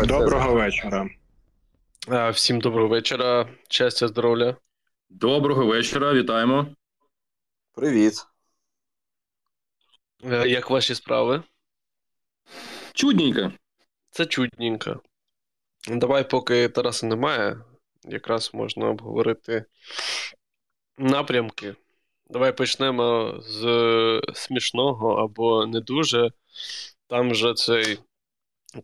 Героям Доброго вечора. Е, Всім доброго вечора, щастя, здоров'я. Доброго вечора, вітаємо. Привіт. Е, Як ваші справи? Чудненько. Це чудненько. Давай, поки Тараса немає, якраз можна обговорити напрямки. Давай почнемо з смішного або не дуже. Там же цей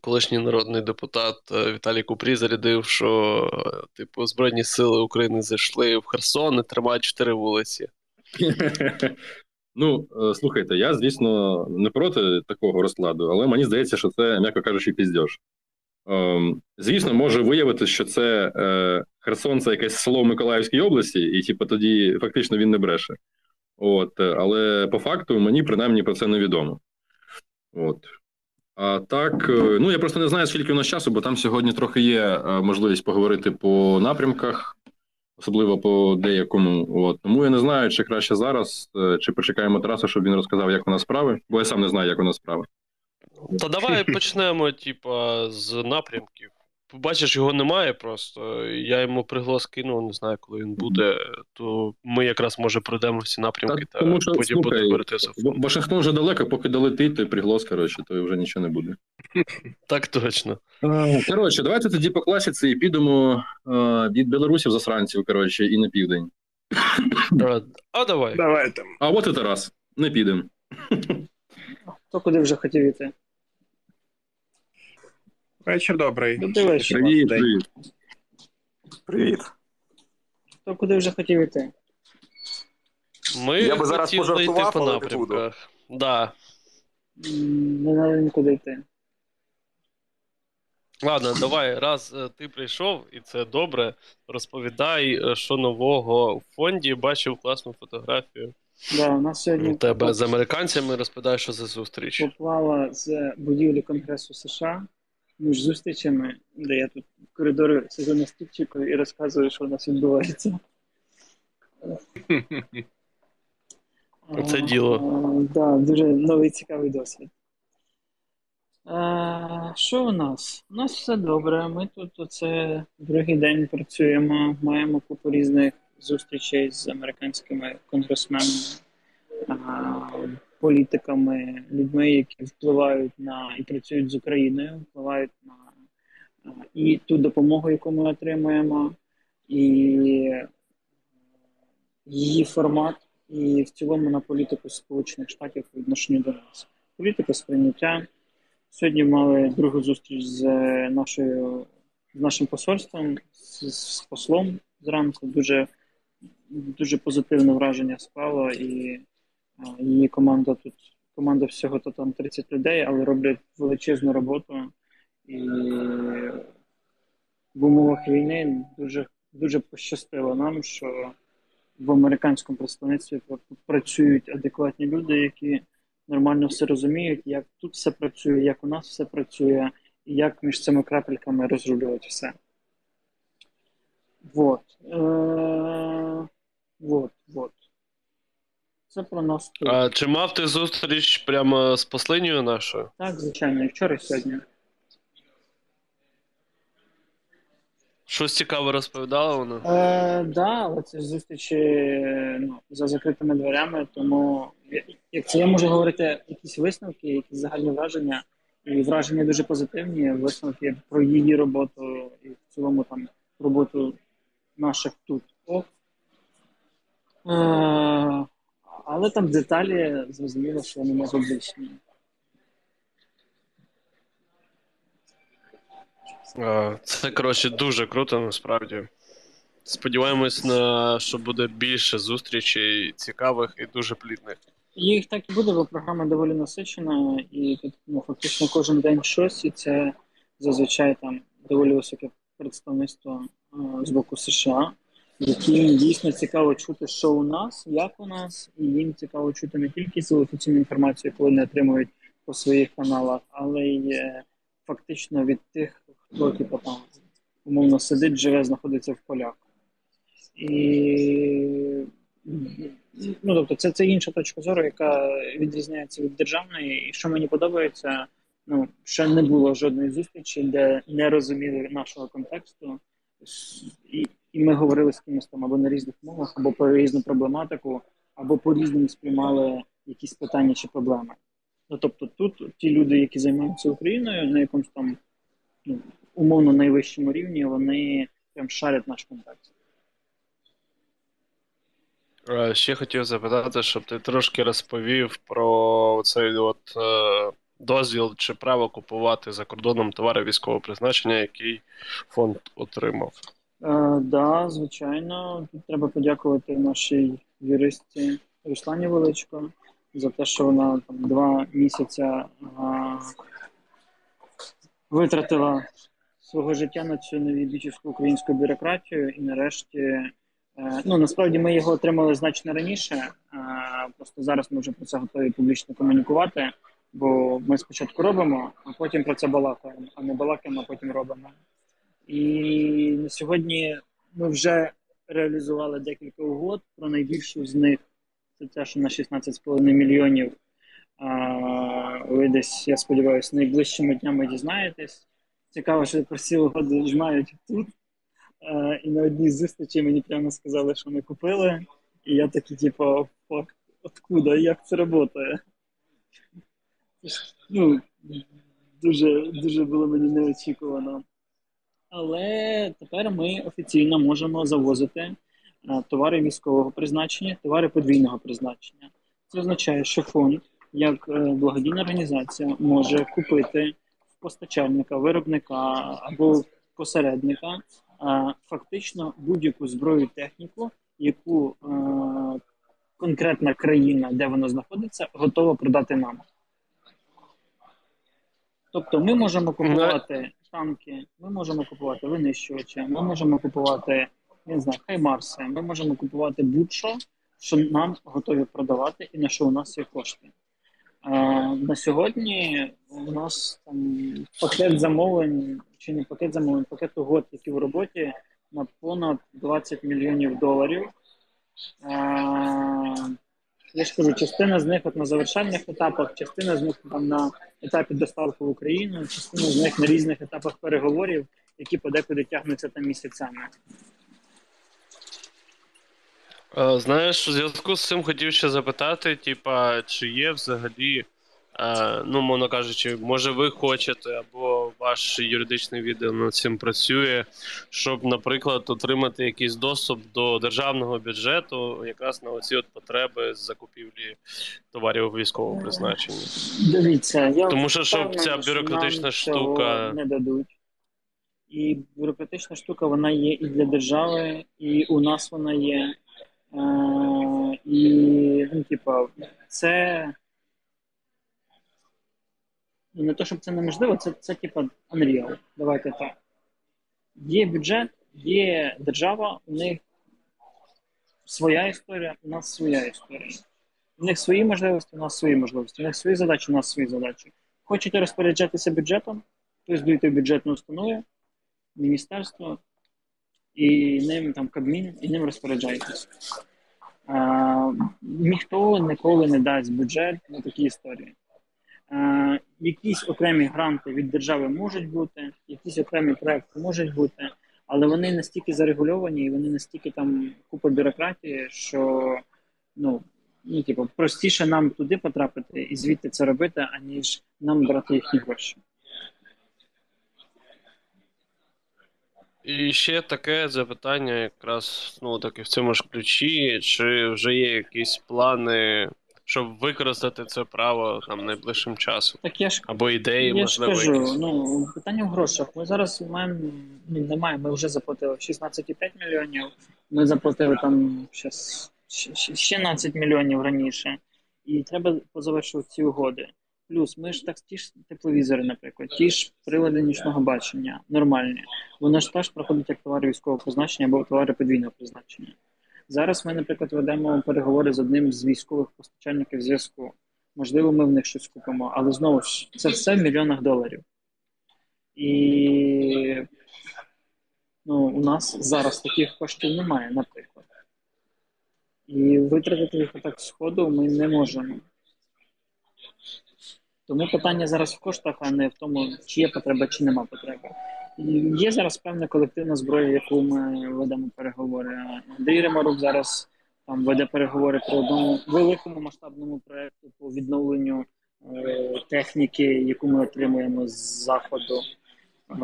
колишній народний депутат е, Віталій Купрій зарядив, що е, типу Збройні сили України зайшли в Херсон і тримають чотири вулиці. Ну, е, слухайте, я, звісно, не проти такого розкладу, але мені здається, що це, м'яко кажучи, піздьош. Ем, Звісно, може виявитися, що це е, Херсон це якесь село в Миколаївській області, і типу, тоді фактично він не бреше. От, але по факту мені принаймні про це невідомо. От. А так, е, ну я просто не знаю, скільки у нас часу, бо там сьогодні трохи є е, можливість поговорити по напрямках, особливо по деякому. От. Тому я не знаю, чи краще зараз, е, чи почекаємо Тараса, щоб він розказав, як у нас справи, бо я сам не знаю, як у нас справи. Та давай почнемо, типа, з напрямків. Бачиш, його немає просто. Я йому приголос кинув, не знаю, коли він буде, то ми якраз може пройдемо всі напрямки Та та тому що, потім слухай, будемо говорити за Бо- Вашингтон вже далеко, поки долетить, то й приглас, коротше, то вже нічого не буде. Так точно. Коротше, давайте тоді по класіці і підемо е, від білорусів засранців, коротше, і на південь. А, а давай. Давайте. А от і Тарас, не підемо. Хто куди вже хотів іти? Вечір добрий. Добрий вечір. Привіт, привіт. Привіт. Хто куди вже хотів іти? Ми Я би зараз хотіли йти пожартував, по але не напрямках. Да. М, Не треба нікуди йти. Ладно, давай, раз е, ти прийшов, і це добре. Розповідай, е, що нового в фонді. Бачив класну фотографію Да, у нас сьогодні у тебе з американцями. Розповідай, що за зустріч. поплава з будівлі Конгресу США між зустрічами, де я тут в коридорі сиджу на стільчику і розказую, що у нас відбувається. Це діло. Так, да, дуже новий цікавий досвід. А, що у нас? У нас все добре. Ми тут оце другий день працюємо, маємо купу різних зустрічей з американськими конгресменами, а, політиками, людьми, які впливають на і працюють з Україною, впливають на і ту допомогу, яку ми отримуємо, і е, її формат, і в цілому на політику Сполучених Штатів по відношенню до нас. Політика сприйняття. Сьогодні мали другу зустріч з е, нашою з нашим посольством, з, з послом зранку. Дуже, дуже позитивне враження склало, і її команда тут команда всього то там 30 людей, але роблять величезну роботу. І в умовах війни дуже, дуже пощастило нам, що в американському представництві працюють адекватні люди, які нормально все розуміють, як тут все працює, як у нас все працює, і як між цими крапельками розрулювати все. Вот. Е- вот, вот. Це про нас тут. А чи мав ти зустріч прямо з послинною нашою? Так, звичайно, і вчора, і сьогодні. Щось цікаве розповідала вона? Е, да, але це ж зустрічі ну, за закритими дверями, тому я- як це я можу говорити якісь висновки, якісь загальні враження, і враження дуже позитивні. Висновки про її роботу і в цілому там роботу наших тут. Е, але там деталі зрозуміло, що вони не публічні. Це, коротше, дуже круто, насправді. Сподіваємось, на що буде більше зустрічей цікавих і дуже плідних. Їх так і буде, бо програма доволі насичена, і тут ну, фактично кожен день щось, і це зазвичай там доволі високе представництво з боку США, яким дійсно цікаво чути, що у нас, як у нас, і їм цікаво чути не тільки цю офіційну інформацію, яку вони отримують по своїх каналах, але й е, фактично від тих, хто типу, там умовно сидить, живе, знаходиться в полях. І ну, тобто, це, це інша точка зору, яка відрізняється від державної. І що мені подобається, ну, ще не було жодної зустрічі, де не розуміли нашого контексту, і, і ми говорили з кимось там або на різних мовах, або про різну проблематику, або по різному сприймали якісь питання чи проблеми. Ну тобто, тут ті люди, які займаються Україною, на якомусь там ну, умовно найвищому рівні, вони прям шарять наш контекст. Е, Ще хотів запитати, щоб ти трошки розповів про цей от е, дозвіл чи право купувати за кордоном товари військового призначення, який фонд отримав. Е, да, звичайно, тут треба подякувати нашій юристці Руслані Величко за те, що вона там два місяці а, витратила свого життя на цю новібічівську українську бюрократію, і нарешті, е, ну насправді ми його отримали значно раніше. Е, просто зараз ми вже про це готові публічно комунікувати. Бо ми спочатку робимо, а потім про це балакаємо, а не балакаємо, а потім робимо. І на сьогодні ми вже реалізували декілька угод. Про найбільшу з них це те, що на 16,5 мільйонів. А, ви десь, я сподіваюся, найближчими днями дізнаєтесь. Цікаво, що про ці угоди знають тут. А, і на одній з зустрічей мені прямо сказали, що ми купили. І я такий, типу, фак, откуда, як це працює? Ну, дуже, дуже було мені неочікувано. Але тепер ми офіційно можемо завозити е, товари військового призначення, товари подвійного призначення. Це означає, що фонд, як е, благодійна організація, може купити в постачальника, виробника або посередника е, фактично будь-яку зброю техніку, яку конкретна країна, де вона знаходиться, готова продати нам. Тобто ми можемо купувати танки, ми можемо купувати винищувачі, ми можемо купувати не знаю, хаймарси, ми можемо купувати будь-що, що нам готові продавати, і на що у нас є кошти. А, на сьогодні у нас там пакет замовлень, чи не пакет замовлень, пакет угод, які в роботі на понад 20 мільйонів доларів. А, я ж кажу, частина з них от на завершальних етапах, частина з них там на етапі доставки в Україну, частина з них на різних етапах переговорів, які подекуди тягнуться там місяцями. Е, знаєш, у зв'язку з цим хотів ще запитати: типа, чи є взагалі Е, ну, мовно кажучи, може, ви хочете, або ваш юридичний відділ над цим працює, щоб, наприклад, отримати якийсь доступ до державного бюджету, якраз на оці от потреби з закупівлі товарів військового призначення. Дивіться, я тому що щоб ця бюрократична що штука не дадуть. І бюрократична штука вона є і для держави, і у нас вона є. Е, І, ну, типа, це не то, щоб це неможливо, це, це типа Unreal. Давайте так. Є бюджет, є держава, у них своя історія, у нас своя історія. У них свої можливості, у нас свої можливості, у них свої задачі, у нас свої задачі. Хочете розпоряджатися бюджетом, то здуйте бюджетну установу, міністерство, і ним там Кабмін, і ним розпоряджайтесь. Ніхто ніколи не дасть бюджет на такі історії. Е, якісь окремі гранти від держави можуть бути, якісь окремі проекти можуть бути, але вони настільки зарегульовані і вони настільки там купа бюрократії, що ну, ну типу, простіше нам туди потрапити і звідти це робити, аніж нам брати їхні гроші. І ще таке запитання, якраз ну так в цьому ж ключі, чи вже є якісь плани щоб використати це право там найближчим часом. Так я ж або ідеї, я можливо. ж кажу, якісь. ну питання в грошах. Ми зараз маємо ну, немає. Ми вже заплатили 16,5 мільйонів. Ми заплатили там щас, ще 12 мільйонів раніше, і треба позавершувати ці угоди. Плюс ми ж так ті ж тепловізори, наприклад, ті ж прилади нічного бачення, нормальні. Вони ж теж проходять як товари військового призначення або товари подвійного призначення. Зараз ми, наприклад, ведемо переговори з одним з військових постачальників зв'язку. Можливо, ми в них щось купимо, але знову ж це все в мільйонах доларів. І ну, у нас зараз таких коштів немає, наприклад. І витратити їх так сходу ми не можемо. Тому питання зараз в коштах, а не в тому, чи є потреба, чи нема потреби. Є зараз певна колективна зброя, яку ми ведемо переговори. Андрій Ремарук зараз там веде переговори про одному великому масштабному проєкту по відновленню е, техніки, яку ми отримуємо з заходу. Е,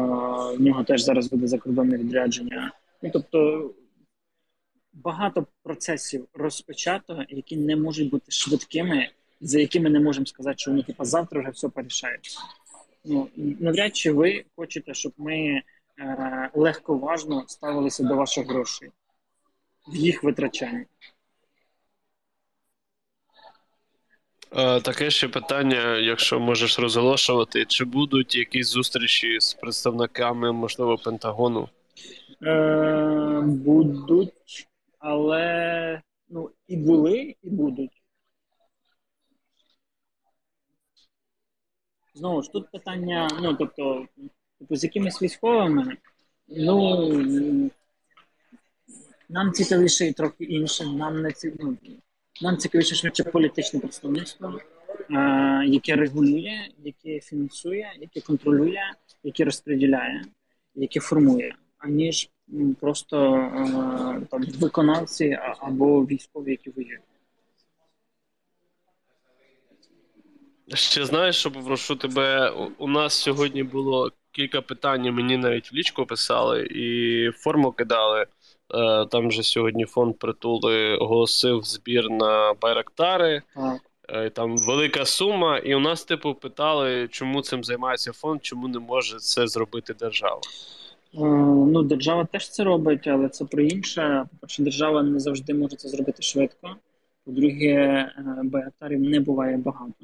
в нього теж зараз буде закордонне відрядження. Ну тобто багато процесів розпочато, які не можуть бути швидкими, за якими не можемо сказати, що вони типа завтра вже все порішається. Ну навряд чи ви хочете, щоб ми е, легковажно ставилися до ваших грошей в їх витрачанні. Е, Таке ще питання, якщо можеш розголошувати, чи будуть якісь зустрічі з представниками, можливо, Пентагону? Е, Будуть, але ну і були, і будуть. Знову ж тут питання, ну тобто, типу, з якимись військовими, ну нам цікавіше і трохи інше. Нам не ці, ну, нам цікавіше швидше політичне представництво, е, яке регулює, яке фінансує, яке контролює, яке розподіляє, яке формує, аніж просто е, там виконавці або військові, які воюють. Ще знаєш, що попрошу тебе. У- нас сьогодні було кілька питань, мені навіть в лічку писали і форму кидали. Е, Там же сьогодні фонд притули оголосив збір на байрактари. Так. Е, Там велика сума, і у нас, типу, питали, чому цим займається фонд, чому не може це зробити держава. Е, Ну, держава теж це робить, але це про інше. По-перше, держава не завжди може це зробити швидко. По-друге, байрактарів не буває багато.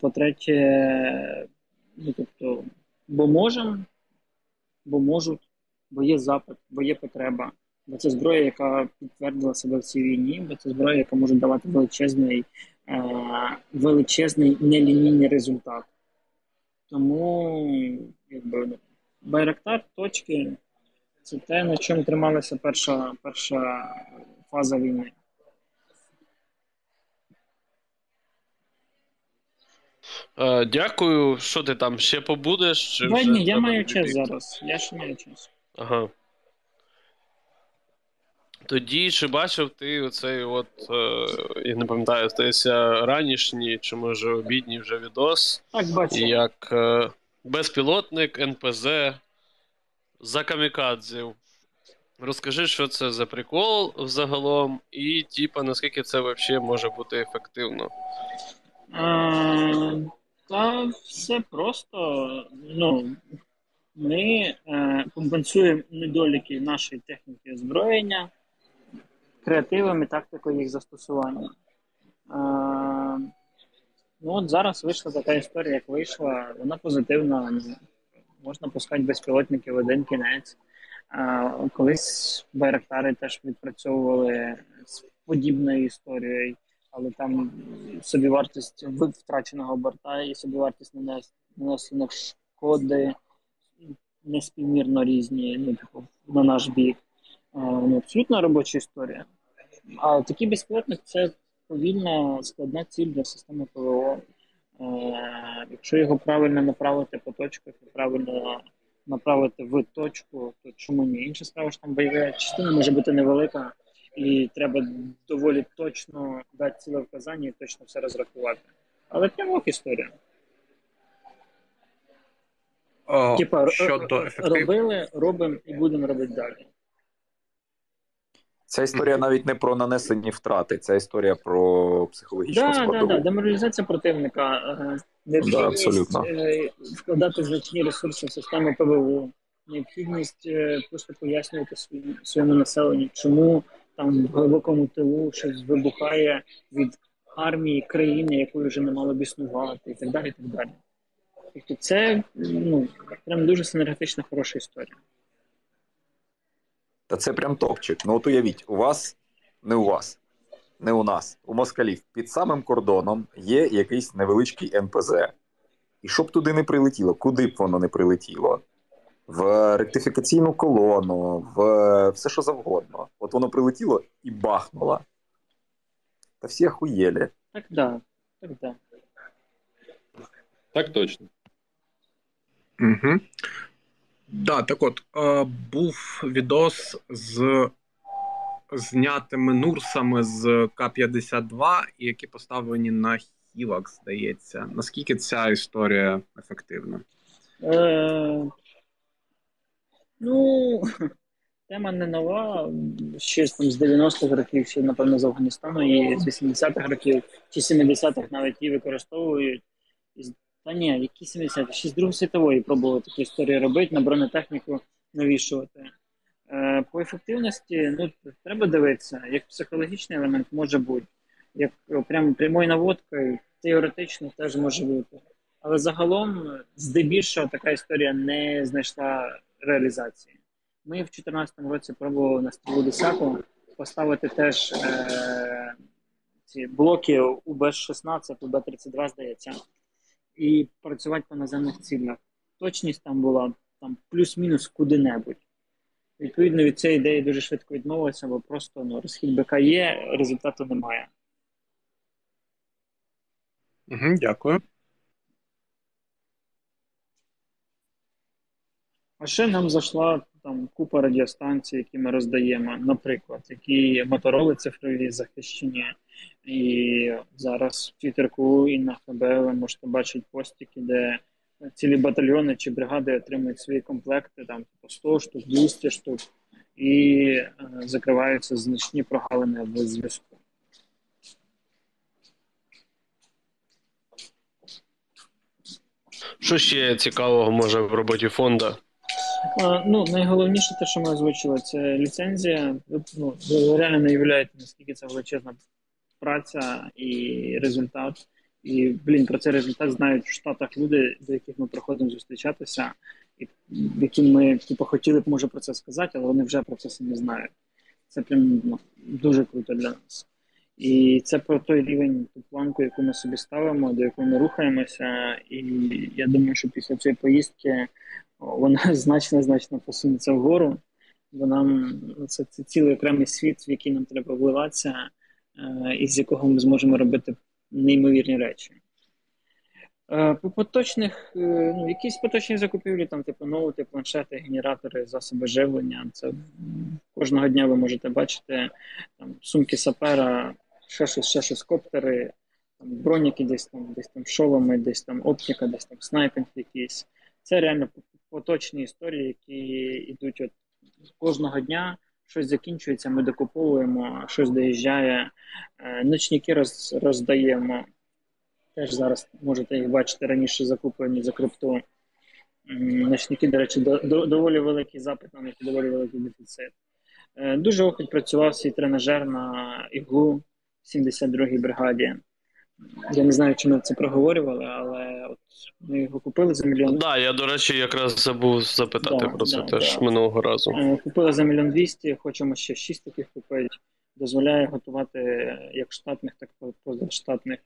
По-третє, ну тобто, бо можемо, бо можуть, бо є запит, бо є потреба. Бо це зброя, яка підтвердила себе в цій війні, бо це зброя, яка може давати величезний, е, величезний нелінійний результат. Тому, якби ну, Байрактар, точки це те, на чому трималася перша, перша фаза війни. Е, Дякую. Що ти там ще побудеш? Чи Два вже дні, я треба маю час зараз. Я ще маю час. Ага. Тоді чи бачив ти оцей от, е, я не пам'ятаю, здається, ранішній чи може обідній вже відос, Так, бачу. як е, безпілотник НПЗ за камікадзів. Розкажи, що це за прикол взагалом, і типа наскільки це взагалі може бути ефективно. Е, та все просто. Ну, ми е, компенсуємо недоліки нашої техніки озброєння креативом і тактикою їх застосування. Е, ну, от зараз вийшла така історія, як вийшла. Вона позитивна. Можна пускати безпілотники в один кінець. Колись байрактари теж відпрацьовували з подібною історією, але там собівартість втраченого борта і собівартість нанес- нанесених шкоди неспівмірно різні, ну, типу, на наш бік. Е, Ну, абсолютно робоча історія. А такий безпілотник це повільна складна ціль для системи ПВО. Е, Якщо його правильно направити по точках і правильно направити в точку, то чому ні? Інша справа що там бойова частина може бути невелика, і треба доволі точно дати ціле вказання і точно все розрахувати. Але прямо історія. О, Типа щодо робили, робимо і будемо робити далі. Ця історія навіть не про нанесені втрати, це історія про психологічну Да, да, складову. да, деморалізація противника, е, необхідність абсолютно. е, вкладати значні ресурси в систему ПВО, необхідність е, просто пояснювати своїм- своєму населенню, чому там в глибокому тилу щось вибухає від армії країни, якої вже не мало б існувати, і так далі. І так далі. Тобто це ну, прям дуже синергетична, хороша історія. Та це прям топчик. Ну от уявіть, у вас, не у вас, не у нас, у москалів під самим кордоном є якийсь невеличкий НПЗ. І щоб туди не прилетіло, куди б воно не прилетіло? В ректифікаційну колону, в все, що завгодно. От воно прилетіло і бахнуло. Та всі охуєлі. Так, да, так, да. Так точно. Угу. Да, так от, е, був відос з знятими нурсами з К-52, які поставлені на Хілак, здається. Наскільки ця історія ефективна? Е, ну, тема не нова. Ще там, з 90-х років, ще, напевно, з Афганістану, і з 80-х років, чи 70-х навіть її використовують. Та ні, які 70-ті? Ще з Другої світової пробували таку історію робити, на бронетехніку навішувати. Е, по ефективності, ну, треба дивитися, як психологічний елемент може бути, як е, прям прямою наводкою, теоретично теж може бути. Але загалом, здебільшого, така історія не знайшла реалізації. Ми в 2014 році пробували на стрілу 10 поставити теж е, ці блоки УБ-16, УБ-32, здається, і працювати по наземних цілях. Точність там була там плюс-мінус куди-небудь. Відповідно, від цієї ідеї дуже швидко відмовилися, бо просто ну, розхід БК є, результату немає. Угу, дякую. А ще нам зайшла там купа радіостанцій, які ми роздаємо, наприклад, які мотороли цифрові захищені. І зараз в Твіттерку і на ХБ ви можете бачити постіки, де цілі батальйони чи бригади отримують свої комплекти, там по 100 штук, 200 штук, і е, закриваються значні прогалини в зв'язку. Що ще цікавого може в роботі фонду? Ну, найголовніше те, що ми озвучили, це ліцензія. Ну, реально не уявляєте, наскільки це величезна праця і результат. І, блін, про цей результат знають в Штатах люди, до яких ми приходимо зустрічатися, і яким ми типу, хотіли б, може, про це сказати, але вони вже про це самі знають. Це прям ну, дуже круто для нас. І це про той рівень, ту планку, яку ми собі ставимо, до якої ми рухаємося. І я думаю, що після цієї поїздки вона значно значно посунеться вгору, бо нам це, це цілий окремий світ, в який нам треба вливатися, е, і з якого ми зможемо робити неймовірні речі. Е, По поточних, е, ну, якісь поточні закупівлі, там, типу ноути, планшети, генератори, засоби живлення. Це кожного дня ви можете бачити там, сумки сапера, ще щось, ще щось коптери, там, броніки десь там, десь там шоломи, десь там оптика, десь там снайпінг якийсь. Це реально поточні історії, які йдуть от кожного дня. Щось закінчується, ми докуповуємо, щось доїжджає. Е, Ночники роз, роздаємо. Теж зараз можете їх бачити раніше закуплені за крипту. Ночники, до речі, до, до, доволі великий запит на них і доволі великий дефіцит. Е, Дуже охоть працював свій тренажер на ігу 72-й бригаді. Я не знаю, чи ми це проговорювали, але от ми його купили за мільйон. Так, да, я, до речі, якраз забув запитати Да, про це да, теж да. минулого разу. Е, Купили за мільйон двісті, хочемо ще шість таких купити. Дозволяє готувати як штатних, так і позаштатних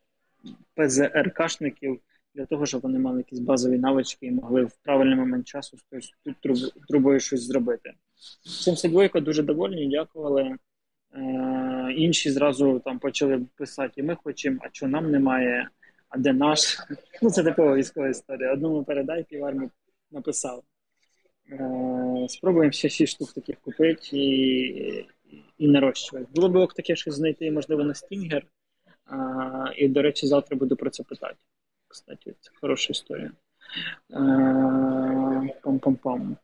ПЗРКшників для того, щоб вони мали якісь базові навички і могли в правильний момент часу з трубою щось зробити. 72 дуже довольні, дякували. Е, інші зразу там почали писати, і ми хочемо, а що нам немає, а де наш? Ну, це типова військова історія. Одному передай, півармі написав. Е, спробуємо ще 6 штук таких купити і, і нарощувати. Було б ок таке щось знайти, можливо, на Стінгер. А, і, до речі, завтра буду про це питати. Кстати, це хороша історія. Е, Пам-пам-пам.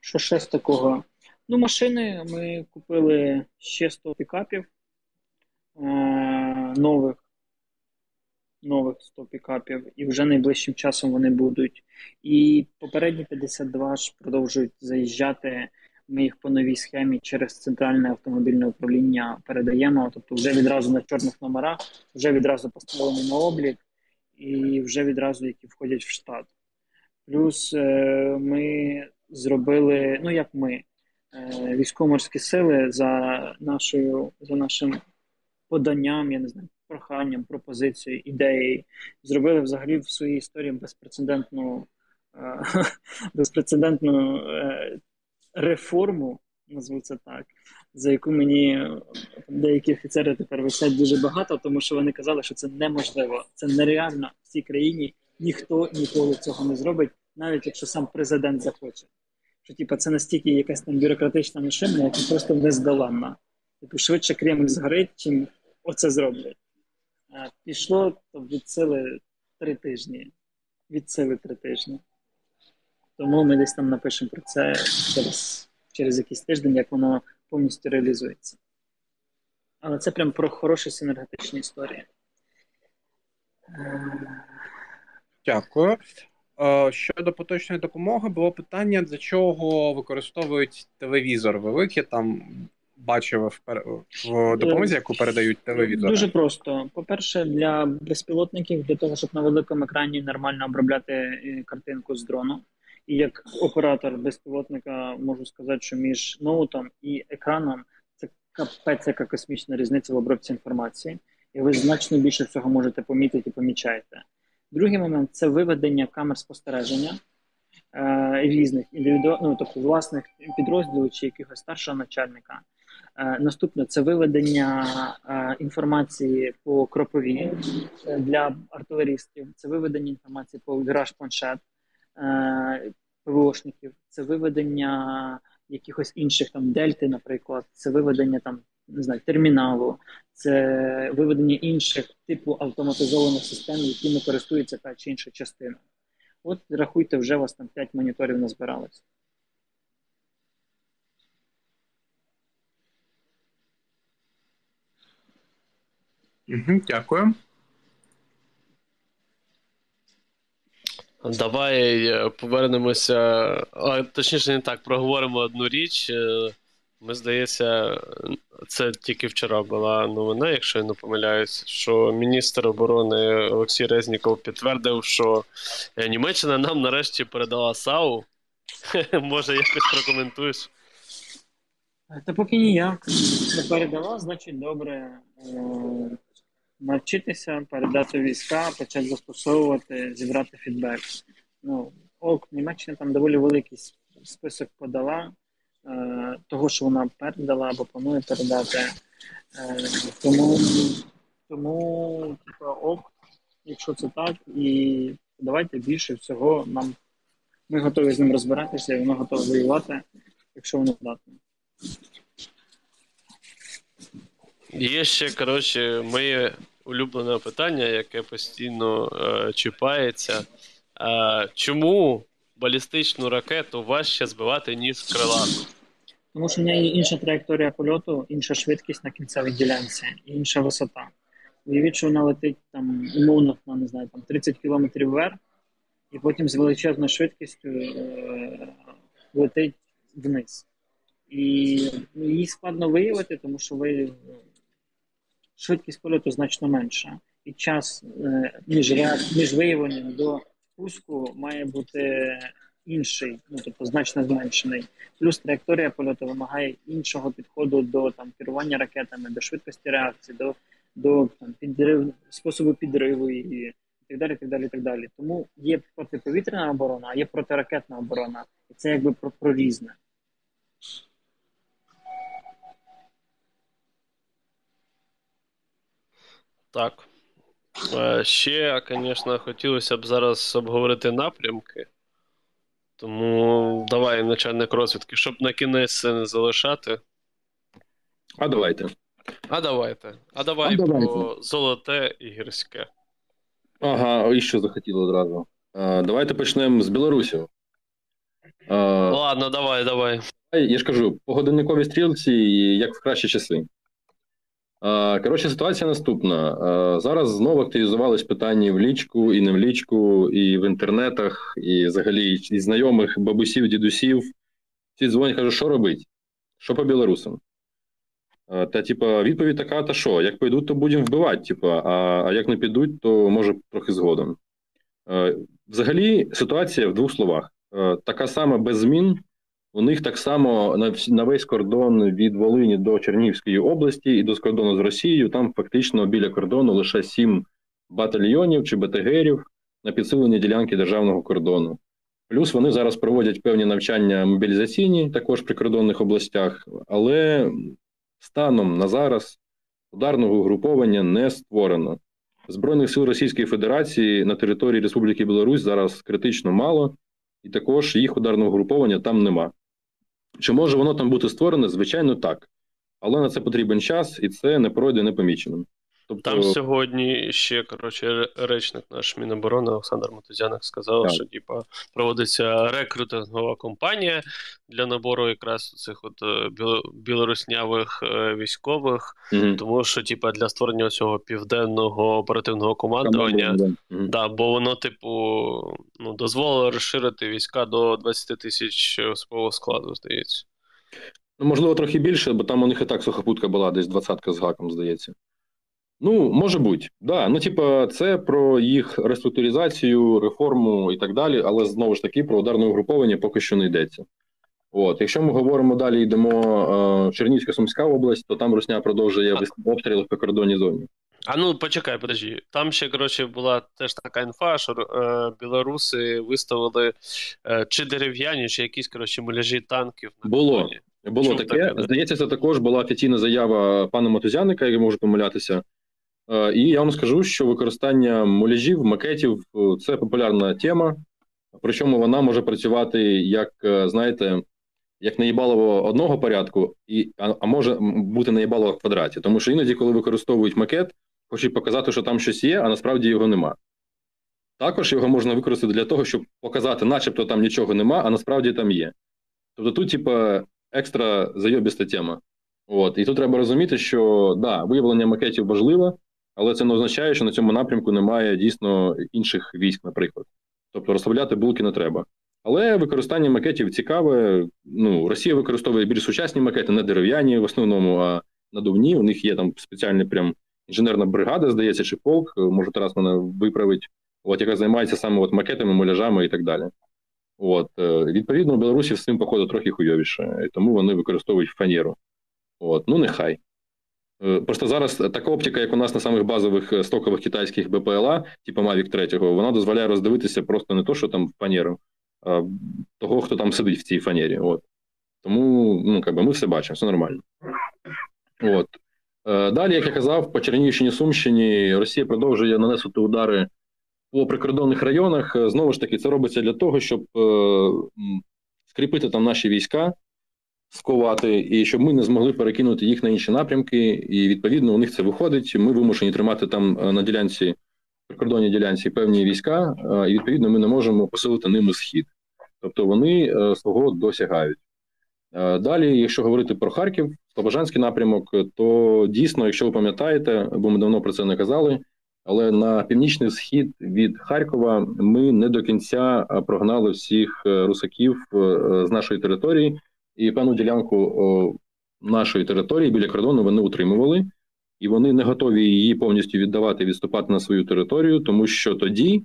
Що ще з такого? Ну, машини ми купили ще 100 пікапів е, нових. Нових 100 пікапів, і вже найближчим часом вони будуть. І попередні 52 ж продовжують заїжджати. Ми їх по новій схемі через центральне автомобільне управління передаємо. Тобто, вже відразу на чорних номерах, вже відразу поставлені на облік, і вже відразу які входять в штат. Плюс е, ми зробили, ну як ми, військово-морські сили за нашою, за нашим поданням, я не знаю, проханням, пропозицією, ідеєю, зробили взагалі в своїй історії безпрецедентну, е, безпрецедентну е, реформу, назву це так, за яку мені е, деякі офіцери тепер висять дуже багато, тому що вони казали, що це неможливо, це нереально в цій країні ніхто ніколи цього не зробить, навіть якщо сам президент захоче. Що типу, це настільки якась там бюрократична машина, яка просто нездоланна. Типу, швидше Кремль згорить, чим оце зроблять. Пішло від сили три тижні. Від сили три тижні. Тому ми десь там напишемо про це через, через якийсь тиждень, як воно повністю реалізується. Але це прям про хороші синергетичні історії. Дякую. Е, Щодо поточної допомоги, було питання, для чого використовують телевізор великий. Там бачив в, пер- в допомозі, яку передають телевізори. Дуже просто. По-перше, для безпілотників, для того, щоб на великому екрані нормально обробляти е, картинку з дрону. І як оператор безпілотника можу сказати, що між ноутом і екраном це капець, яка космічна різниця в обробці інформації, і ви значно більше всього можете помітити і помічаєте. Другий момент це виведення камер спостереження е, різних індивіду... ну, тобто власних підрозділів чи якогось старшого начальника. Е, наступне це виведення е, інформації по кропові е, для артилерістів, це виведення інформації по віраж планшет е, ПВОшників, це виведення якихось інших там дельти, наприклад, це виведення там не знаю, терміналу, це виведення інших типу автоматизованих систем, якими користується та чи інша частина. От рахуйте, вже у вас там 5 моніторів назбиралось. Угу, дякую. Давай е, повернемося, а точніше, не так, проговоримо одну річ. Е, Ми, здається, це тільки вчора була новина, якщо я не помиляюсь, що міністр оборони Олексій Резніков підтвердив, що е, Німеччина нам нарешті передала САУ. Може, якось прокоментуєш? Та поки ніяк не передала, значить добре навчитися, передати війська, почати застосовувати, зібрати фідбек. Ну, ок, Німеччина там доволі великий список подала е, того, що вона передала або планує передати. Е, тому, тому типу, ок, якщо це так, і давайте більше всього нам. Ми готові з ним розбиратися, і воно готове воювати, якщо воно здатне. Є ще, коротше, моє улюблене питання, яке постійно е, чіпається. Е, чому балістичну ракету важче збивати, ніж крилату? Тому що в неї інша траєкторія польоту, інша швидкість на кінцевій ділянці, інша висота. Уявіть, що вона летить там умовно, не знаю, там 30 км вверх, і потім з величезною швидкістю е- летить вниз. І її складно виявити, тому що ви швидкість польоту значно менша, і час е, між реак- між виявленням до пуску має бути інший, ну тобто значно зменшений. Плюс траєкторія польоту вимагає іншого підходу до там керування ракетами, до швидкості реакції, до, до там підрив, способу підриву і так далі, так далі, так далі. Тому є протиповітряна оборона, а є протиракетна оборона, і це якби про, про різне. Так. Е, Ще, звісно, хотілося б зараз обговорити напрямки. Тому давай, начальник розвідки, щоб на кінець це не залишати. А давайте. А давайте. А давай А давайте. про золоте і гірське. Ага, і що захотіло одразу. А, давайте почнемо з Білорусі. А, Ладно, давай, давай. я ж кажу, по годинниковій стрілці, як в кращі часи. Коротше, ситуація наступна. Зараз знову активізувались питання в лічку, і не в лічку, і в інтернетах, і взагалі і знайомих бабусів, дідусів. Всі дзвонять, кажуть, що робить? Що по білорусам? Та, типа, відповідь така: та що, як пойдуть, то будемо вбивати. Типа, а, а як не підуть, то може трохи згодом. Взагалі, ситуація в двох словах: така сама без змін. У них так само на, на весь кордон від Волині до Чернігівської області і до кордону з Росією. Там фактично біля кордону лише сім батальйонів чи БТГерів на підсилення ділянки державного кордону. Плюс вони зараз проводять певні навчання мобілізаційні також в прикордонних областях, але станом на зараз ударного угруповання не створено. Збройних сил Російської Федерації на території Республіки Білорусь зараз критично мало, і також їх ударного груповання там нема. Чи може воно там бути створене? Звичайно, так. Але на це потрібен час, і це не пройде непоміченим. Тобто... Там сьогодні ще коротше речник наш Міноборони Олександр Мотузяник сказав, так. що типа проводиться рекрутингова кампанія для набору якраз цих от е, білоруснявих е, військових, угу. тому що типа для створення цього південного оперативного командування, угу. да, бо воно, типу, ну дозволило розширити війська до 20 тисяч особового складу, здається. Ну, можливо, трохи більше, бо там у них і так сухопутка була, десь двадцятка з гаком, здається. Ну, може бути, да. Ну, типа, це про їх реструктуризацію, реформу і так далі, але знову ж таки про ударне угруповання поки що не йдеться. От, якщо ми говоримо далі, йдемо е, Чернівська Сумська область, то там Русня продовжує обстріли в прикордонній зоні. А ну почекай, подожди. Там ще коротше була теж така інфа, що е, білоруси виставили е, чи дерев'яні, чи якісь коротше муляжі танків на було. Було Чув таке. таке Здається, це також була офіційна заява пана Мотузяника, який може помилятися. Е, і я вам скажу, що використання муляжів, макетів е, це популярна тема, причому вона може працювати як, е, знаєте, як наїбалово одного порядку, і, а, а може бути наїбалово в квадраті. Тому що іноді, коли використовують макет, хочуть показати, що там щось є, а насправді його нема. Також його можна використати для того, щоб показати, начебто там нічого нема, а насправді там є. Тобто тут, типа, екстра зайобіста тема. От. І тут треба розуміти, що да, виявлення макетів важливе, але це не означає, що на цьому напрямку немає дійсно інших військ, наприклад. Тобто розставляти булки не треба. Але використання макетів цікаве. Ну, Росія використовує більш сучасні макети, не дерев'яні в основному, а надувні. У них є там спеціальна прям інженерна бригада, здається, чи полк, може Тарас мене виправить, от, яка займається саме от макетами, муляжами і так далі. От, е, Відповідно, Білорусі з цим, походу, трохи хуйовіше, тому вони використовують фанеру. От, Ну, нехай. Е, просто зараз така оптика, як у нас на самих базових е, стокових китайських БПЛА, типу Mavic 3, вона дозволяє роздивитися просто не то, що там в фанеру, а того, хто там сидить в цій фанері. От. Тому ну, как би, ми все бачимо, все нормально. От. Е, далі, як я казав, по Чернігівщині Сумщині Росія продовжує нанесути удари по прикордонних районах. Знову ж таки, це робиться для того, щоб скріпити там наші війська сковати, і щоб ми не змогли перекинути їх на інші напрямки. І відповідно у них це виходить. Ми вимушені тримати там е, на ділянці прикордонній ділянці певні війська, е, і відповідно ми не можемо посилити ними схід. Тобто вони е, свого досягають. Далі, якщо говорити про Харків, Слобожанський напрямок, то дійсно, якщо ви пам'ятаєте, бо ми давно про це не казали, але на північний схід від Харкова ми не до кінця прогнали всіх русаків з нашої території, і певну ділянку нашої території біля кордону вони утримували, і вони не готові її повністю віддавати, відступати на свою територію, тому що тоді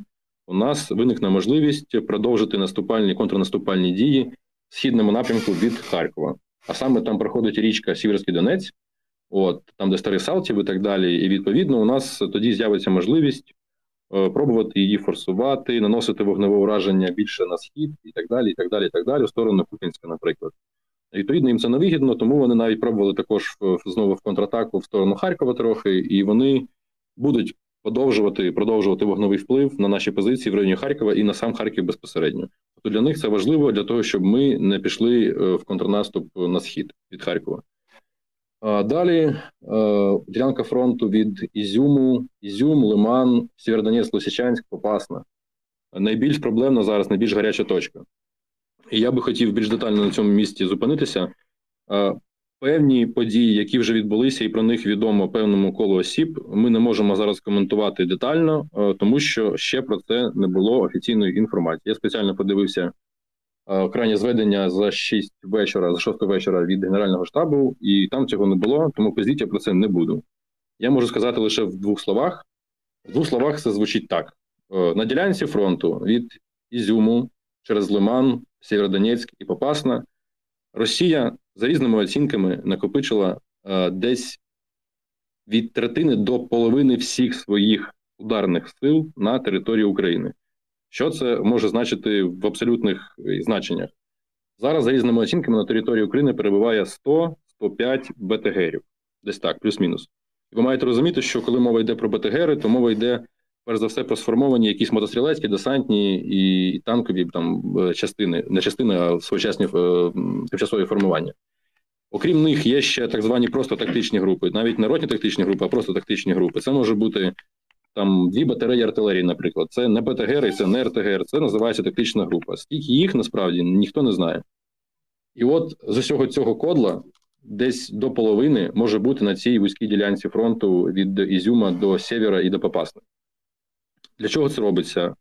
у нас виникне можливість продовжити наступальні контрнаступальні дії в східному напрямку від Харкова. А саме там проходить річка Сіверський Донець, от там, де старий Салтів і так далі. І відповідно у нас тоді з'явиться можливість. Пробувати її форсувати, наносити вогневе ураження більше на схід і так далі, і так далі, і так далі, в сторону Купінська, наприклад. Відповідно, їм це не вигідно, тому вони навіть пробували також знову в контратаку в сторону Харкова трохи, і вони будуть продовжувати продовжувати вогновий вплив на наші позиції в районі Харкова і на сам Харків безпосередньо. Тобто для них це важливо для того, щоб ми не пішли е, в контрнаступ на схід від Харкова. Далі е, ділянка фронту від Ізюму, Ізюм, Лиман, Сєвєродонецьк, Лисичанськ, Попасна. Найбільш проблемна зараз, найбільш гаряча точка. І я би хотів більш детально на цьому місці зупинитися. Певні події, які вже відбулися, і про них відомо певному колу осіб. Ми не можемо зараз коментувати детально, тому що ще про це не було офіційної інформації. Я спеціально подивився крайнє зведення за 6 вечора, за 6 вечора від Генерального штабу, і там цього не було, тому пиздіть я про це не буду. Я можу сказати лише в двох словах. В двох словах це звучить так: на ділянці фронту від Ізюму через Лиман Сєвєродонецьк і Попасна, Росія за різними оцінками накопичила е, десь від третини до половини всіх своїх ударних сил на території України. Що це може значити в абсолютних е, значеннях? Зараз, за різними оцінками, на території України перебуває 100-105 БТГерів. Десь так, плюс-мінус. Ви маєте розуміти, що коли мова йде про БТГРи, то мова йде перш за все про сформовані якісь мотострілецькі, десантні і танкові там е, частини, не частини, а своєчасні е, тимчасові формування. Окрім них, є ще так звані просто тактичні групи, навіть не ротні тактичні групи, а просто тактичні групи. Це може бути там дві батареї артилерії, наприклад. Це не БТГР, це не РТГР, це називається тактична група. Скільки їх насправді ніхто не знає. І от з усього цього кодла десь до половини може бути на цій вузькій ділянці фронту від Ізюма до Сєвєра і до Попасни. Для чого це робиться?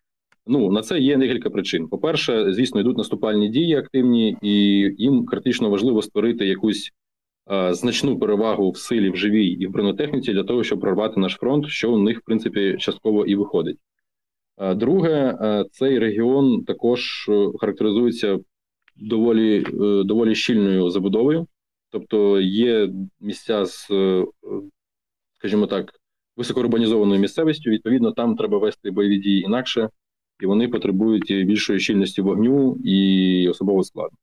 Ну на це є декілька причин. По-перше, звісно, йдуть наступальні дії активні, і їм критично важливо створити якусь е, значну перевагу в силі, в живій і в бронетехніці для того, щоб прорвати наш фронт, що у них в принципі частково і виходить. Е, друге, е, цей регіон також е, характеризується доволі е, доволі щільною забудовою, тобто є місця з, е, скажімо так, високоурбанізованою місцевістю. Відповідно, там треба вести бойові дії інакше, і вони потребують більшої щільності вогню і особового складу.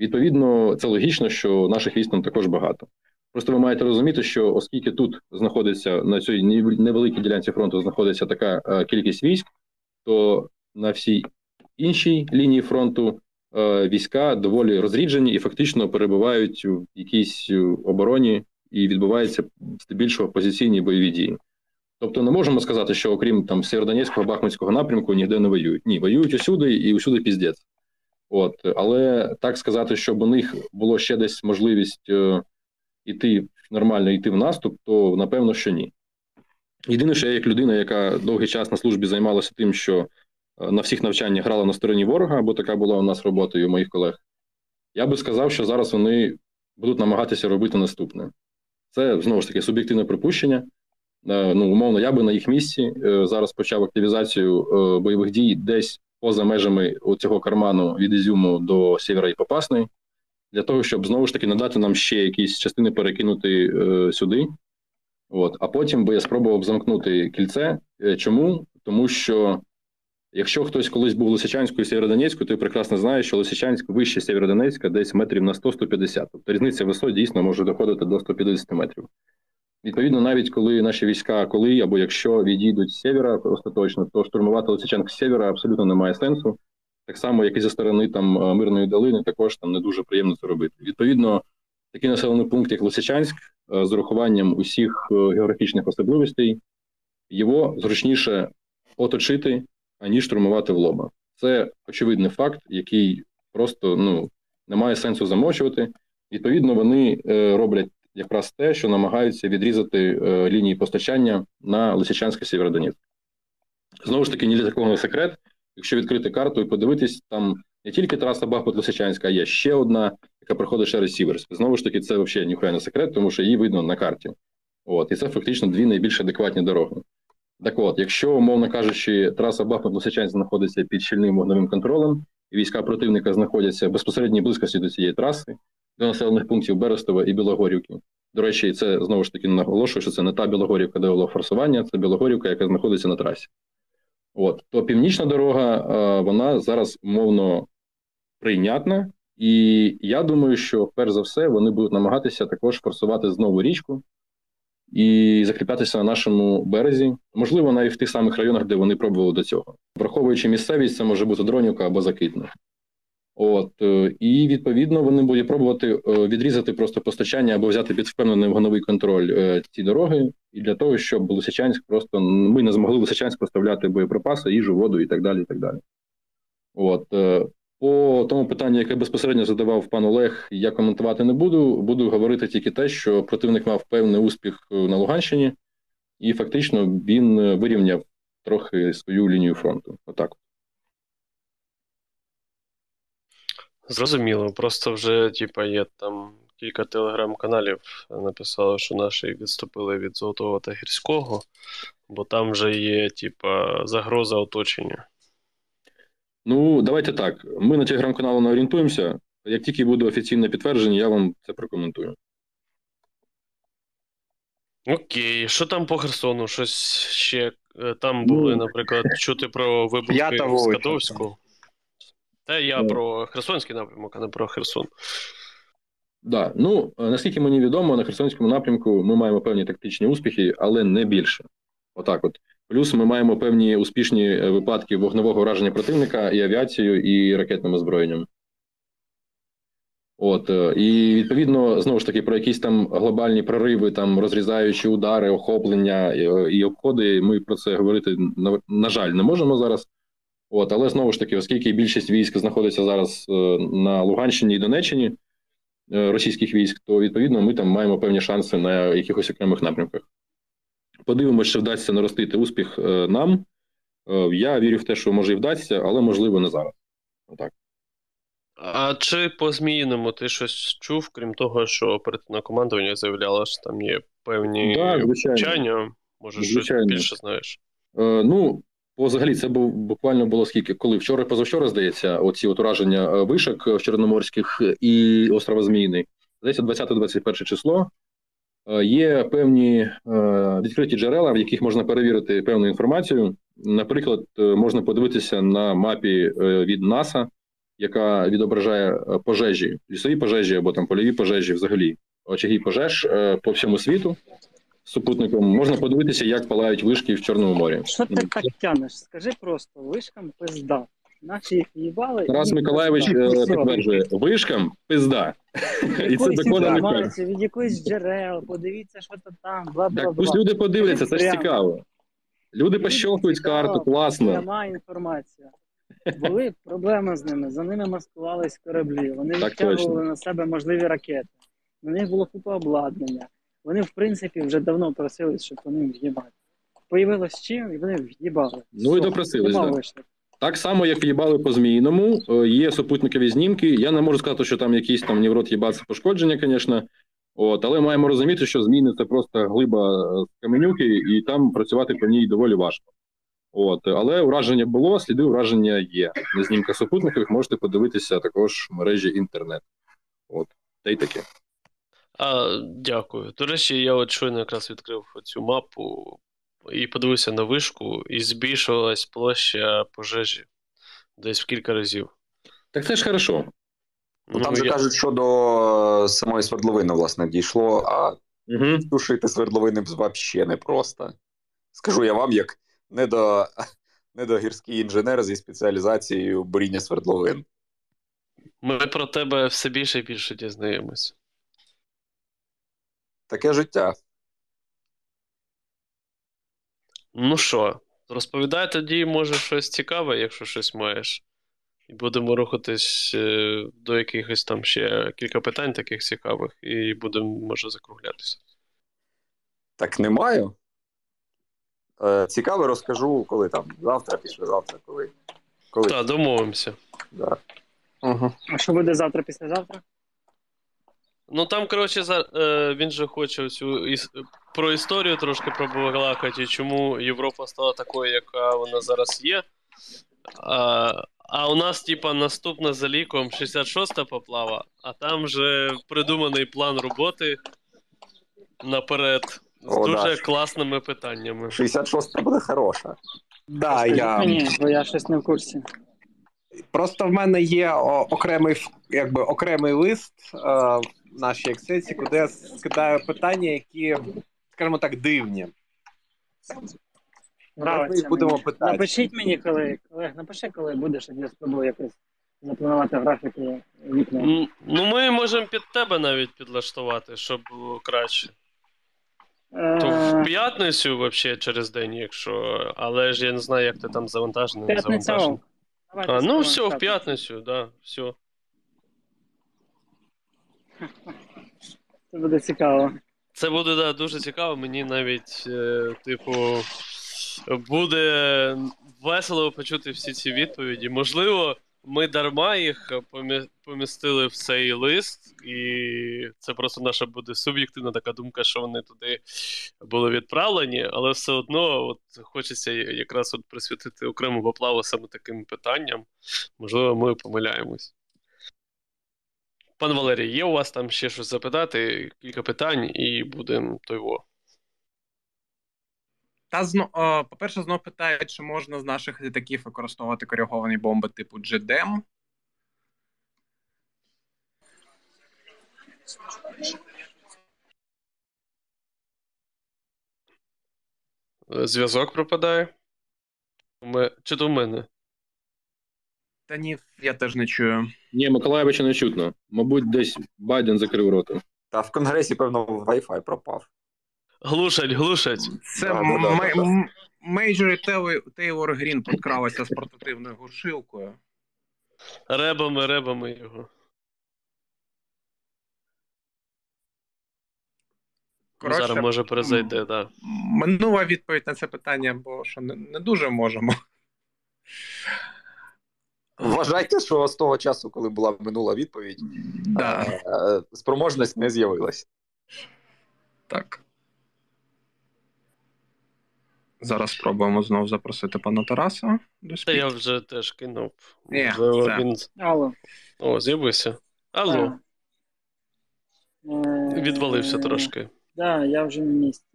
Відповідно, це логічно, що наших військ там також багато. Просто ви маєте розуміти, що оскільки тут знаходиться на цій невеликій ділянці фронту знаходиться така е, кількість військ, то на всій іншій лінії фронту е, війська доволі розріджені і фактично перебувають в якійсь обороні і відбуваються здебільшого позиційні бойові дії. Тобто не можемо сказати, що окрім там Сєвєродонецького, Бахмутського напрямку ніде не воюють. Ні, воюють усюди і усюди піздець. От, але так сказати, щоб у них було ще десь можливість е, іти нормально йти в наступ, то напевно, що ні. Єдине, що я як людина, яка довгий час на службі займалася тим, що е, на всіх навчаннях грала на стороні ворога, бо така була у нас робота і у моїх колег, я би сказав, що зараз вони будуть намагатися робити наступне. Це знову ж таки суб'єктивне припущення. Е, ну, умовно, я би на їх місці е, зараз почав активізацію е, бойових дій десь поза межами цього карману від Ізюму до Сєвера і Попасної, для того, щоб знову ж таки надати нам ще якісь частини перекинути сюди. От, А потім би я спробував замкнути кільце. Чому? Тому що якщо хтось колись був Лисичанською і Сєвєродонецькою, то прекрасно знає, що Лисичанськ вище Сєвєродонецька десь метрів на 100-150. Тобто різниця висот дійсно може доходити до 150 метрів. Відповідно, навіть коли наші війська, коли або якщо відійдуть з севера остаточно, то штурмувати Лисичанськ з севера абсолютно немає сенсу. Так само, як і зі сторони там е, мирної долини, також там не дуже приємно це робити. Відповідно, такий населений пункт, як Лисичанськ, е, з урахуванням усіх е, географічних особливостей, його зручніше оточити, аніж штурмувати в лоба. Це очевидний факт, який просто ну немає сенсу замовчувати. Відповідно, вони роблять якраз те, що намагаються відрізати е, лінії постачання на Лисичанське Сєвєродонецьк. Знову ж таки, ні для такого секрет. Якщо відкрити карту і подивитись, там не тільки траса бахмут лисичанська а є ще одна, яка проходить через Сіверськ. Знову ж таки, це взагалі ніхуя не секрет, тому що її видно на карті. От, І це фактично дві найбільш адекватні дороги. Так от, якщо, умовно кажучи, траса бахмут лисичанськ знаходиться під щільним вогневим контролем, і війська противника знаходяться в безпосередній близькості до цієї траси, до населених пунктів Берестова і Білогорівки. До речі, це знову ж таки наголошую, що це не та Білогорівка, де було форсування, це Білогорівка, яка знаходиться на трасі. От то північна дорога, вона зараз умовно прийнятна, і я думаю, що перш за все вони будуть намагатися також форсувати знову річку і закріплятися на нашому березі, можливо, навіть в тих самих районах, де вони пробували до цього, враховуючи місцевість, це може бути Дронівка або Закитна. От е, і відповідно вони будуть пробувати е, відрізати просто постачання або взяти під впевнений вогновий контроль е, ці дороги, і для того, щоб Лисичанськ просто ми не змогли Лисичанськ поставляти боєприпаси, їжу, воду і так далі. І так далі. От по тому питанню, яке безпосередньо задавав пан Олег, я коментувати не буду. Буду говорити тільки те, що противник мав певний успіх на Луганщині, і фактично він вирівняв трохи свою лінію фронту. Отак. Зрозуміло, просто вже, типа, є там кілька телеграм-каналів написали, що наші відступили від Золотого та Гірського, бо там вже є, типа, загроза оточення. Ну, давайте так. Ми на телеграм-каналу не орієнтуємося. Як тільки буде офіційне підтвердження, я вам це прокоментую. Окей, що там по Херсону? Щось ще е, там були, ну, наприклад, чути про вибухи в Скадовську. Та я про Херсонський напрямок, а не про Херсон. Да. Ну, е, наскільки мені відомо, на Херсонському напрямку ми маємо певні тактичні успіхи, але не більше. Отак, от. Плюс ми маємо певні успішні е, випадки вогневого враження противника і авіацією, і ракетним озброєнням. От, е, і відповідно, знову ж таки, про якісь там глобальні прориви, там розрізаючі удари, охоплення і, і обходи, ми про це говорити на, на жаль не можемо зараз. От, але знову ж таки, оскільки більшість військ знаходиться зараз е, на Луганщині і Донеччині е, російських військ, то відповідно ми там маємо певні шанси на якихось окремих напрямках. Подивимося, чи вдасться наростити успіх е, нам. Е, я вірю в те, що може і вдасться, але можливо не зараз. Отак. А чи по зміїному ти щось чув, крім того, що оперативне командування заявляло, що там є певні Да, звичайно. вчання? Може, Звичайно. щось більше знаєш? Е, ну, взагалі, це був буквально було скільки, коли вчора, позавчора, здається, оці от ураження е, вишок в Чорноморських і острова Зміїний. Здається, 20-21 число. Е, Є певні е, відкриті джерела, в яких можна перевірити певну інформацію. Наприклад, е, можна подивитися на мапі від НАСА, яка відображає пожежі, лісові пожежі або там польові пожежі, взагалі очаги пожеж по всьому світу. Супутником можна подивитися, як палають вишки в Чорному морі. Що ти так тянеш? Скажи просто, вишкам пизда. Наші їх їбали. Тарас Миколаєвич е, підтверджує вишкам пизда. І це законно не від якоїсь джерел, подивіться, що то там, бла бла Так бла. пусть люди подивляться, це ж цікаво. Люди пощелкують цікаво. карту, класно. Пряма інформація. Були проблеми з ними, за ними маскувались кораблі, вони Так відтягували на себе можливі ракети. На них було купа обладнання. Вони, в принципі, вже давно просили, щоб вони в'їбати. Появилось чим, і вони в'їбали. Ну і допросились, вишок. Так само, як їбали по зміїному, е, є супутникові знімки. Я не можу сказати, що там якісь там неврот їбаться пошкодження, звісно. От, але маємо розуміти, що зміни це просто глиба е, з каменюки, і там працювати по ній доволі важко. От, але ураження було, сліди ураження є. На знімках супутникових можете подивитися також в мережі інтернет. От, та й таке. А, дякую. До речі, я от щойно якраз відкрив цю мапу і подивився на вишку, і збільшувалась площа пожежі десь в кілька разів. Так це ж хорошо. Ну, там же я- кажуть, що до самої свердловини, власне, дійшло, а Угу. тушити свердловини взагалі непросто. Скажу я вам, як недо, недогірський інженер зі спеціалізацією буріння свердловин. Ми про тебе все більше і більше дізнаємось. Таке життя. Ну що, розповідай тоді, може, щось цікаве, якщо щось маєш. І будемо рухатись е, до якихось там ще кілька питань таких цікавих, і будемо, може, закруглятися. Так не маю. Е, цікаво розкажу, коли там. Завтра, післязавтра, коли. коли. Так, домовимося. Да. Угу. А що буде завтра, післязавтра? Ну там, коротше, за, е, він же хоче цю іс, про історію трошки пробалакати, чому Європа стала такою, яка вона зараз є. А, а у нас, типа, наступна за ліком 66-та поплава, а там же придуманий план роботи наперед з О, дуже да. класними питаннями. 66 буде хороша. Да, Скажіть я... мені, бо я щось не в курсі. Просто в мене є окремий якби окремий лист е, нашій ексесії, куди я скидаю питання, які, скажімо так, дивні. Ми Нравиться будемо мені. питати. Напишіть мені, коли, Олег, напиши, коли будеш, я спробую якось запланувати графіки вікна. М, Ну, ми можемо під тебе навіть підлаштувати, щоб було краще. То в Е, п'ятницю, взагалі, через день, якщо. Але ж я не знаю, як ти там завантажений, не П'ятниця. завантажений. давайте А, ну спробуємо все, в так. п'ятницю, да, все. Це буде цікаво. Це буде да, дуже цікаво. Мені навіть, е, типу, буде весело почути всі ці відповіді. Можливо, ми дарма їх помі- помістили в цей лист, і це просто наша буде суб'єктивна така думка, що вони туди були відправлені, але все одно от, хочеться якраз от присвятити окрему поплаву саме таким питанням. Можливо, ми помиляємось. Пан Валерій, є у вас там ще щось запитати? Кілька питань, і будемо того. Та зно, по-перше, знов питають, чи можна з наших літаків використовувати кориговані бомби типу GDEM. Зв'язок пропадає. Ми... Чи то в мене? Та ні, я теж не чую. Ні, Миколаєвича не чутно. Мабуть, десь Байден закрив рота. Та в Конгресі, певно, Wi-Fi пропав. Глушать, глушать. Це Да, да, да, да. М- Мейджор Тейлор- Тейлор Грін підкралася з портативною глушилкою. Ребами, ребами його. Коротше, Зараз може перезайде, так. Да. Минула відповідь на це питання, бо що не, не дуже можемо. Вважайте, що з того часу, коли була минула відповідь, Да, е, спроможність не з'явилась. так. Зараз спробуємо знову запросити пана Тараса до Та я вже теж кинув. Ні, Можливо, все. він... Алло. О, з'явився. Алло, Е, відвалився трошки. Да, я вже на місці.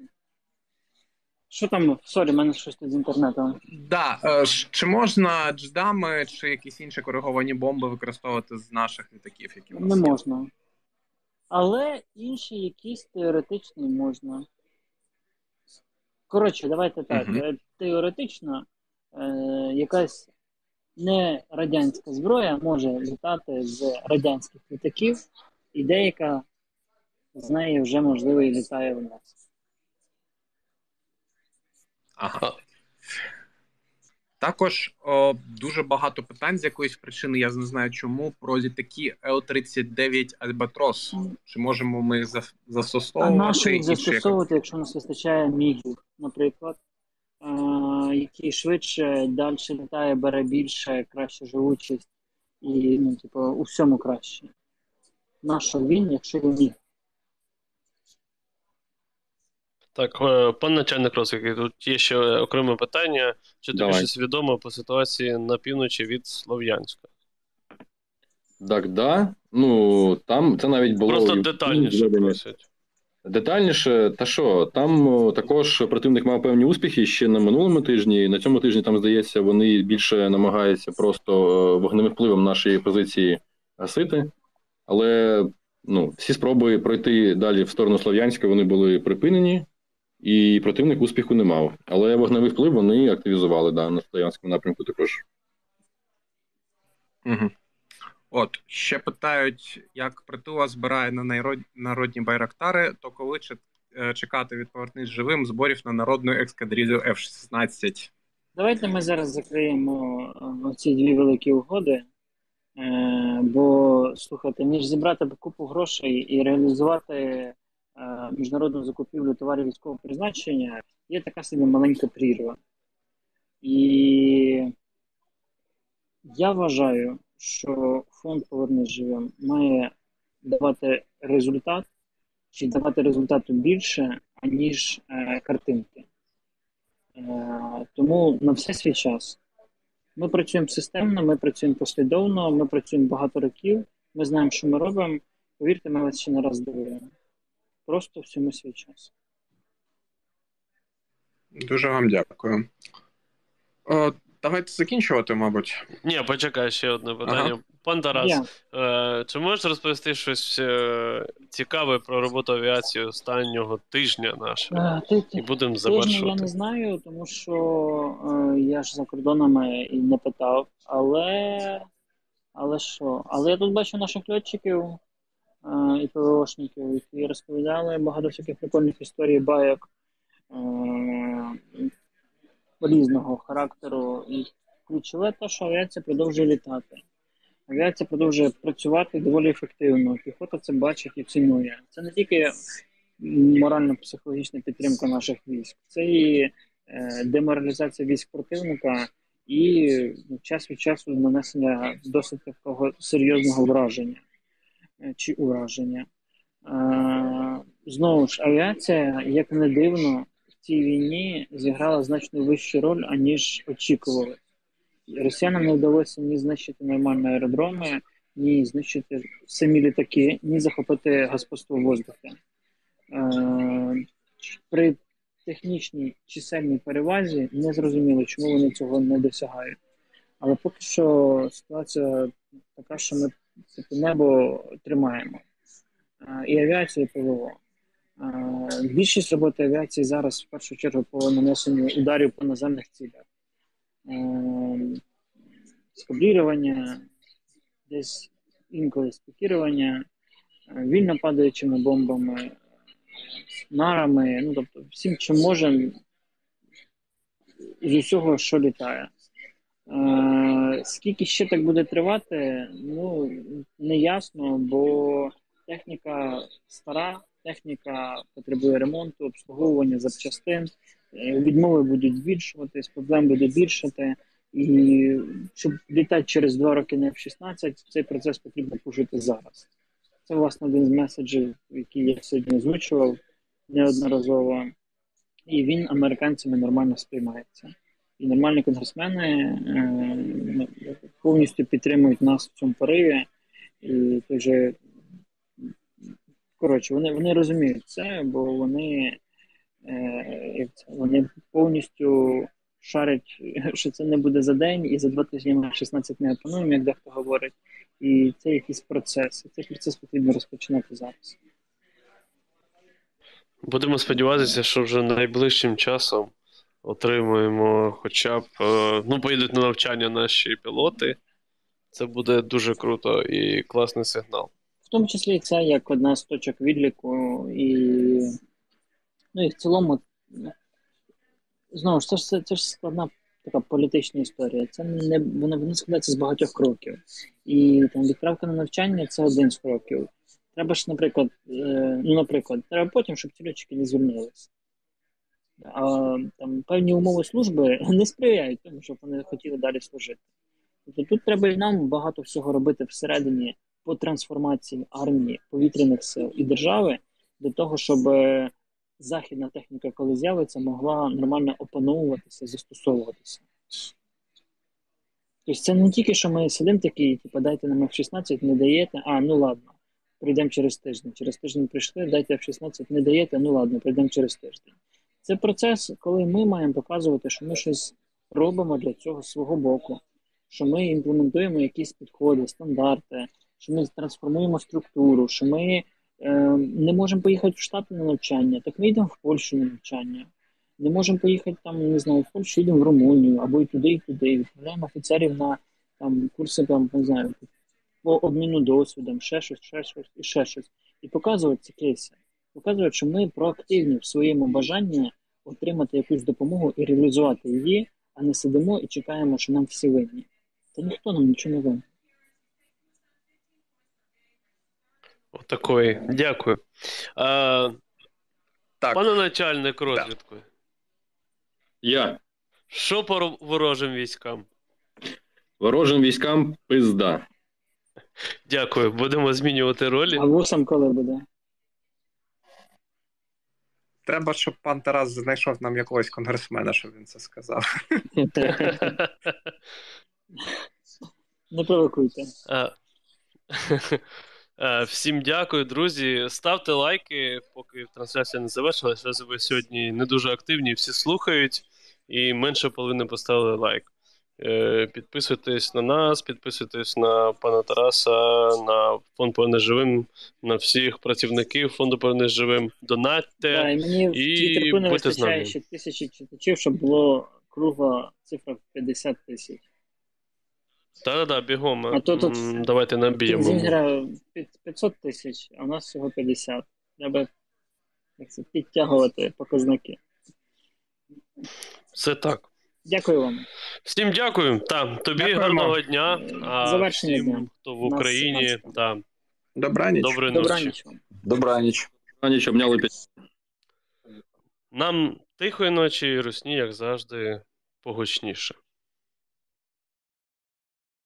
Що там? Sorry, в мене щось тут з інтернетом. Да, е, чи можна JDAM ами чи якісь інші кориговані бомби використовувати з наших літаків, які в Не є? можна. Але інші якісь теоретичні можна. Коротше, давайте так. Е, Теоретично е, якась не радянська зброя може літати з радянських літаків, і деяка з неї вже можливо і літає у нас. Ага. Також о, дуже багато питань з якоїсь причини, я не знаю чому, про літаки Л-39 Альбатрос. Чи можемо ми їх за- А застосовувати? нащо їх і чи як- застосовувати, якщо у нас вистачає мігів, наприклад, е, який швидше, далі літає, бере більше, краще живучість і, ну, типу, у всьому краще. Нащо він, якщо він міг? Так, е, пан начальник розвідки, тут є ще окреме питання. Чи тобі щось відомо по ситуації на півночі від Слов'янська? Так, да. Ну, там це навіть було. Просто детальніше просять. Детальніше, та що, там також противник мав певні успіхи ще на минулому тижні. На цьому тижні, там, здається, вони більше намагаються просто е, вогневим впливом нашої позиції гасити. Але ну, всі спроби пройти далі в сторону Слов'янська вони були припинені, і противник успіху не мав. Але вогневий вплив вони активізували да, на Слов'янському напрямку також. Угу. От, ще питають, як притула збирає на народні байрактари, то коли е, чекати від повернись живим зборів на народну екскадрилю F-16? Давайте ми зараз закриємо е, ці дві великі угоди. Е, бо, слухайте, ніж зібрати купу грошей і реалізувати міжнародну закупівлю товарів військового призначення, є така собі маленька прірва. І я вважаю, що фонд Повернись живим має давати результат чи давати результату більше, аніж е, картинки. Е, Тому на все свій час. Ми працюємо системно, ми працюємо послідовно, ми працюємо багато років, ми знаємо, що ми робимо. Повірте, ми вас ще не раз довіряємо. Просто всьому свій час. Дуже вам дякую. О, давайте закінчувати, мабуть. Ні, почекай, ще одне питання. Пан Тарас, е, чи можеш розповісти щось е, цікаве про роботу авіації останнього тижня нашого? Е, ти- ти- І будемо Тижня я не знаю, тому що е, я ж за кордонами і не питав. Але, але що? Але я тут бачу наших льотчиків е, і ПВОшників, які розповідали багато всяких прикольних історій, байок е, різного характеру. І ключове те, що авіація продовжує літати. Авіація продовжує працювати доволі ефективно. Піхота це бачить і цінує. Це не тільки морально-психологічна підтримка наших військ, це і е, деморалізація військ противника і ну, час від часу нанесення досить такого серйозного враження е, чи ураження. Е, Знову ж, авіація, як не дивно, в цій війні зіграла значно вищу роль, аніж очікували. Росіянам не вдалося ні знищити нормальні аеродроми, ні знищити самі літаки, ні захопити господство в воздухі. Е, При технічній чисельній перевазі не зрозуміло, чому вони цього не досягають. Але поки що ситуація така, що ми типу, небо тримаємо. і авіацію, і ПВО. Більшість роботи авіації зараз в першу чергу по нанесенню ударів по наземних цілях. Скаблірування, десь інколи спікірування, вільно падаючими бомбами, нарами, ну тобто всім, чим можемо з усього, що літає. Е, скільки ще так буде тривати, ну не ясно, бо техніка стара, техніка потребує ремонту, обслуговування запчастин, е, відмови будуть збільшуватись, проблем буде більшати. І щоб літати через два роки на F-16, цей процес потрібно пожити зараз. Це, власне, один з меседжів, який я сьогодні озвучував неодноразово. І він американцями нормально сприймається. І нормальні конгресмени е, повністю підтримують нас в цьому пориві. І той же, коротше, вони, вони розуміють це, бо вони, е, вони повністю шарять, що це не буде за день, і за два тижні ми 16 не опануємо, як дехто говорить. І це якийсь процес. І цей процес потрібно розпочинати зараз. Будемо сподіватися, що вже найближчим часом отримуємо хоча б. е, Ну, поїдуть на навчання наші пілоти. Це буде дуже круто і класний сигнал. В тому числі це як одна з точок відліку, і, ну, і в цілому, знову ж це ж це ж складна така політична історія. Це не вона, вона складається з багатьох кроків. І там відправка на навчання це один з кроків. Треба ж, наприклад, е, ну, наприклад, треба потім, щоб ці льотчики не звільнилися. А там певні умови служби не сприяють тому, щоб вони хотіли далі служити. Тобто тут треба і нам багато всього робити всередині по трансформації армії, повітряних сил і держави для того, щоб е, західна техніка, коли з'явиться, могла нормально опановуватися, застосовуватися. Тобто це не тільки, що ми сидимо такі, типу, дайте нам F-16, не даєте, а ну ладно, прийдемо через тиждень. Через тиждень прийшли, дайте F-16, не даєте, ну ладно, прийдемо через тиждень. Це процес, коли ми маємо показувати, що ми щось робимо для цього свого боку, що ми імплементуємо якісь підходи, стандарти, що ми трансформуємо структуру, що ми е, не можемо поїхати в Штати на навчання, так ми йдемо в Польщу на навчання. Не можемо поїхати там, не знаю, в Польщу йдемо в Румунію, або і туди, і туди. Відправляємо офіцерів на там курси там, не знаю, по обміну досвідом, ще щось, ще щось і ще щось. І показувати ці кейси. Показувати, що ми проактивні в своєму бажанні отримати якусь допомогу і реалізувати її, а не сидимо і чекаємо, що нам всі винні. Та ніхто нам нічого не винен. Отакої. Дякую. А, Так. Пане начальник розвідки, Я що по ворожим військам? ворожим військам пизда. Дякую. Будемо змінювати ролі. А вусам коли буде? Треба, щоб пан Тарас знайшов нам якогось конгресмена, щоб він це сказав. Не провокуйте. Е, Всім дякую, друзі. Ставте лайки, поки трансляція не завершилася. Ви сьогодні не дуже активні, всі слухають, і менше половини поставили лайк. Е, Підписуйтесь на нас, підписуйтесь на пана Тараса, на фонд «Повернись живим, на всіх працівників фонду «Повернись живим. Донатьте. Да, і мені в і Твіттерку не будьте з нами. вистачає ще тисячі читачів, щоб було кругла цифра в 50 тисяч. Та-да-да, бігом. А то тут М, Давайте наб'ємо. Зінгера 500 тисяч, а у нас всього 50. Треба як це, підтягувати показники. Все так. Дякую вам. Всім дякую. Та, тобі Дякуємо. гарного дня. А Завершення всім, дня. хто в нас Україні, 17. та, Добраніч. доброї ночі. Добраніч вам. Добраніч. А ніч обняли під. Нам тихої ночі і русні, як завжди, погучніше.